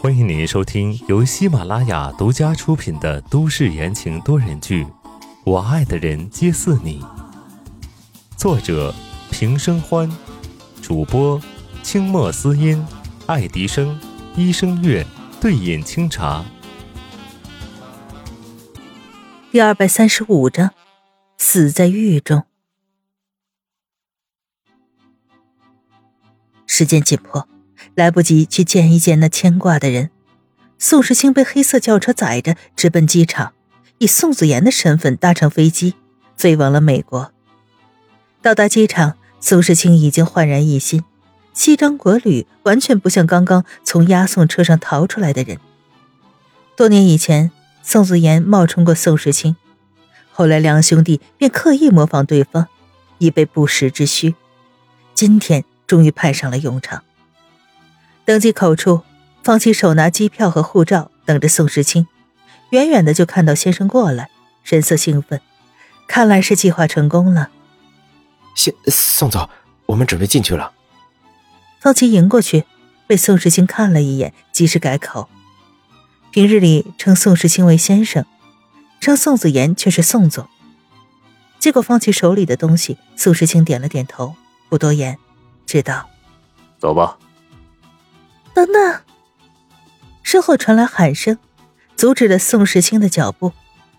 欢迎您收听由喜马拉雅独家出品的都市言情多人剧《我爱的人皆似你》，作者平生欢，主播清墨思音、爱迪生、一生月、对饮清茶。第二百三十五章，死在狱中。时间紧迫，来不及去见一见那牵挂的人。宋时清被黑色轿车载着直奔机场，以宋子妍的身份搭乘飞机飞往了美国。到达机场，宋时清已经焕然一新，西装革履，完全不像刚刚从押送车上逃出来的人。多年以前，宋子妍冒充过宋时清，后来两兄弟便刻意模仿对方，以备不时之需。今天。终于派上了用场。登机口处，方琦手拿机票和护照，等着宋时清。远远的就看到先生过来，神色兴奋，看来是计划成功了。先宋总，我们准备进去了。方琦迎过去，被宋时清看了一眼，及时改口。平日里称宋时清为先生，称宋子言却是宋总。接过方琦手里的东西，宋时清点了点头，不多言。知道，走吧。等等，身后传来喊声，阻止了宋时清的脚步。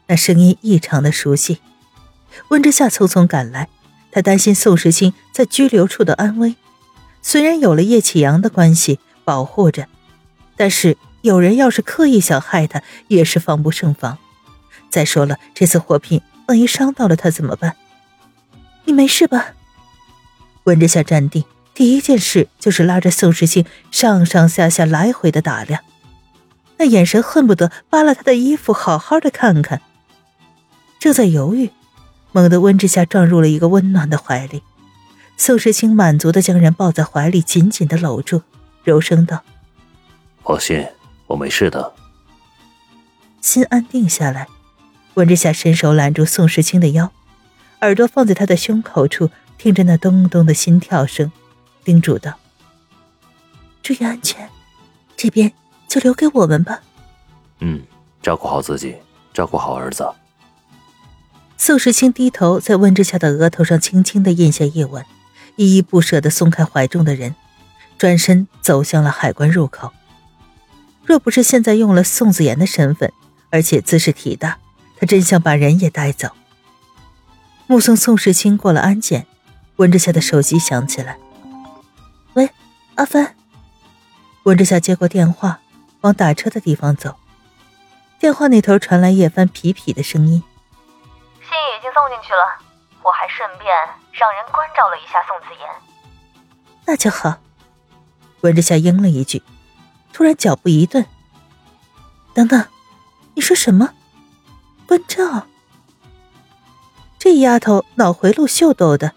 那声音异常的熟悉。温之夏匆匆赶来，他担心宋时清在拘留处的安危。虽然有了叶启阳的关系保护着，但是有人要是刻意想害他，也是防不胜防。再说了，这次货品万一伤到了他怎么办？你没事吧？温之夏站定。第一件事就是拉着宋时清上上下下来回的打量，那眼神恨不得扒了他的衣服，好好的看看。正在犹豫，猛地温之夏撞入了一个温暖的怀里，宋时清满足的将人抱在怀里，紧紧的搂住，柔声道：“放心，我没事的。”心安定下来，温之夏伸手揽住宋时清的腰，耳朵放在他的胸口处，听着那咚咚的心跳声。叮嘱道：“注意安全，这边就留给我们吧。”“嗯，照顾好自己，照顾好儿子。”宋时清低头在温之夏的额头上轻轻的印下一吻，依依不舍的松开怀中的人，转身走向了海关入口。若不是现在用了宋子妍的身份，而且姿势体大，他真想把人也带走。目送宋时清过了安检，温之夏的手机响起来。喂，阿帆。温之夏接过电话，往打车的地方走。电话那头传来叶帆痞痞的声音：“信已经送进去了，我还顺便让人关照了一下宋子妍。”那就好。温之夏应了一句，突然脚步一顿：“等等，你说什么？关照？这丫头脑回路秀逗的，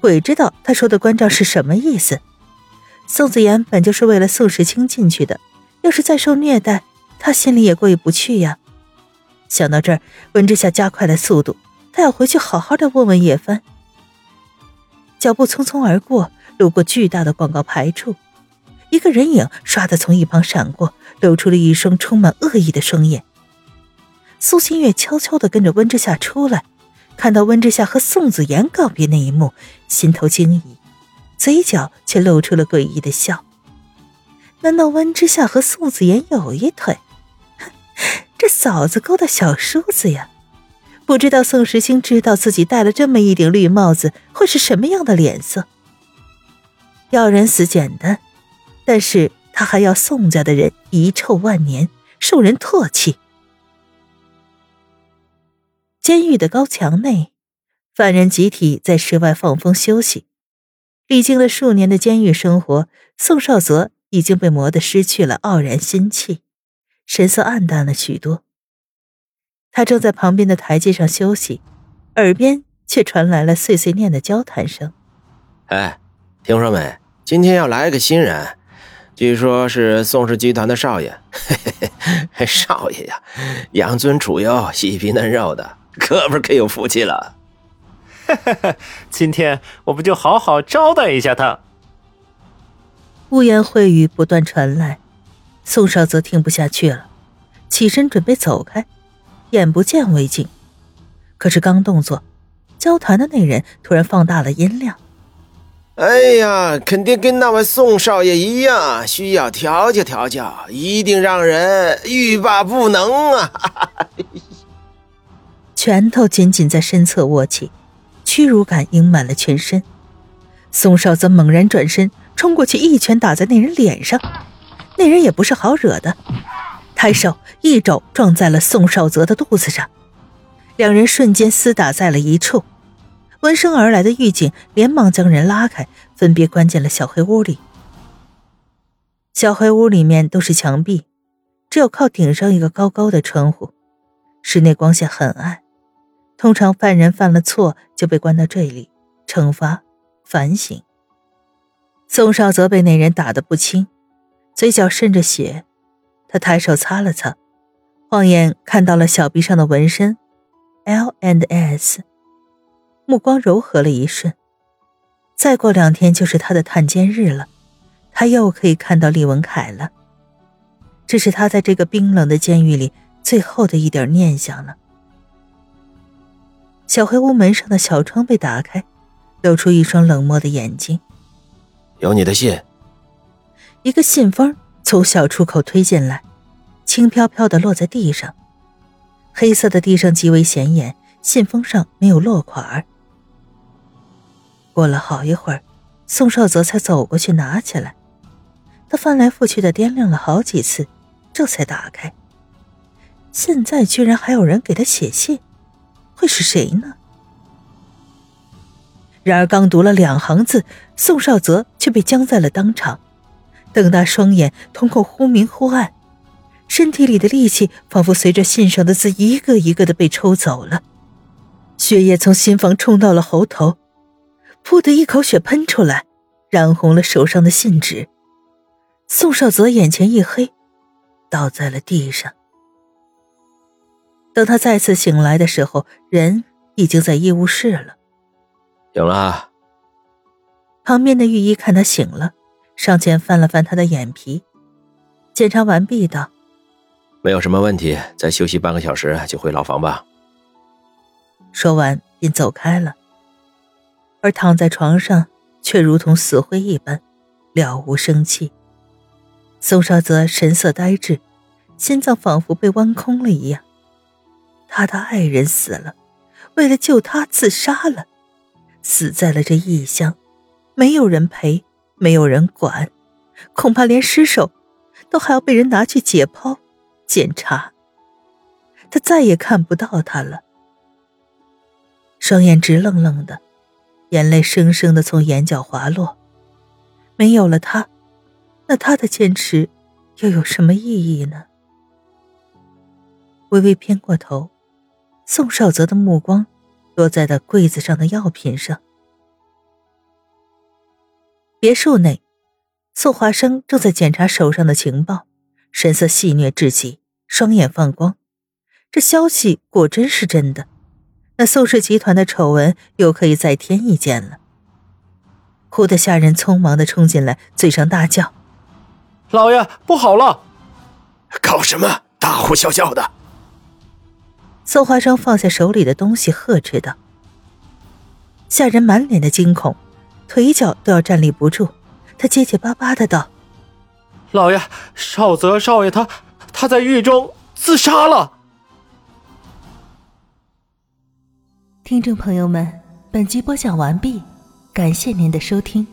鬼知道她说的关照是什么意思。”宋子妍本就是为了宋时清进去的，要是再受虐待，他心里也过意不去呀。想到这儿，温之夏加快了速度，他要回去好好的问问叶帆。脚步匆匆而过，路过巨大的广告牌处，一个人影唰的从一旁闪过，露出了一双充满恶意的双眼。苏新月悄悄的跟着温之夏出来，看到温之夏和宋子妍告别那一幕，心头惊疑。嘴角却露出了诡异的笑。难道温之夏和宋子妍有一腿？这嫂子勾搭小叔子呀！不知道宋时清知道自己戴了这么一顶绿帽子会是什么样的脸色。要人死简单，但是他还要宋家的人遗臭万年，受人唾弃。监狱的高墙内，犯人集体在室外放风休息。历经了数年的监狱生活，宋少泽已经被磨得失去了傲然心气，神色黯淡了许多。他正在旁边的台阶上休息，耳边却传来了碎碎念的交谈声：“哎，听说没？今天要来个新人，据说是宋氏集团的少爷。嘿 嘿少爷呀，养尊处优，细皮嫩肉的，哥们可有福气了。”哈哈，今天我们就好好招待一下他。污言秽语不断传来，宋少泽听不下去了，起身准备走开，眼不见为净。可是刚动作，交谈的那人突然放大了音量：“哎呀，肯定跟那位宋少爷一样，需要调教调教，一定让人欲罢不能啊！” 拳头紧紧在身侧握起，屈辱感盈满了全身。宋少泽猛然转身。冲过去，一拳打在那人脸上。那人也不是好惹的，抬手一肘撞在了宋少泽的肚子上，两人瞬间厮打在了一处。闻声而来的狱警连忙将人拉开，分别关进了小黑屋里。小黑屋里面都是墙壁，只有靠顶上一个高高的窗户，室内光线很暗。通常犯人犯了错就被关到这里，惩罚反省。宋少泽被那人打得不轻，嘴角渗着血，他抬手擦了擦，晃眼看到了小臂上的纹身，L and S，目光柔和了一瞬。再过两天就是他的探监日了，他又可以看到厉文凯了。这是他在这个冰冷的监狱里最后的一点念想了。小黑屋门上的小窗被打开，露出一双冷漠的眼睛。有你的信。一个信封从小出口推进来，轻飘飘的落在地上。黑色的地上极为显眼，信封上没有落款。过了好一会儿，宋少泽才走过去拿起来。他翻来覆去的掂量了好几次，这才打开。现在居然还有人给他写信，会是谁呢？然而，刚读了两行字，宋少泽却被僵在了当场，瞪大双眼，瞳孔忽明忽暗，身体里的力气仿佛随着信上的字一个一个的被抽走了，血液从心房冲到了喉头，噗的一口血喷出来，染红了手上的信纸。宋少泽眼前一黑，倒在了地上。等他再次醒来的时候，人已经在医务室了。醒了。旁边的御医看他醒了，上前翻了翻他的眼皮，检查完毕，道：“没有什么问题，再休息半个小时就回牢房吧。”说完便走开了。而躺在床上，却如同死灰一般，了无生气。宋少泽神色呆滞，心脏仿佛被剜空了一样。他的爱人死了，为了救他自杀了。死在了这异乡，没有人陪，没有人管，恐怕连尸首都还要被人拿去解剖、检查。他再也看不到他了，双眼直愣愣的，眼泪生生的从眼角滑落。没有了他，那他的坚持又有什么意义呢？微微偏过头，宋少泽的目光。落在了柜子上的药品上。别墅内，宋华生正在检查手上的情报，神色戏谑至极，双眼放光。这消息果真是真的，那宋氏集团的丑闻又可以再添一件了。哭的下人匆忙的冲进来，嘴上大叫：“老爷，不好了！”搞什么？大呼小叫的！宋华生放下手里的东西，呵斥道：“下人满脸的惊恐，腿脚都要站立不住。他结结巴巴的道：‘老爷，少泽少爷他他在狱中自杀了。’”听众朋友们，本集播讲完毕，感谢您的收听。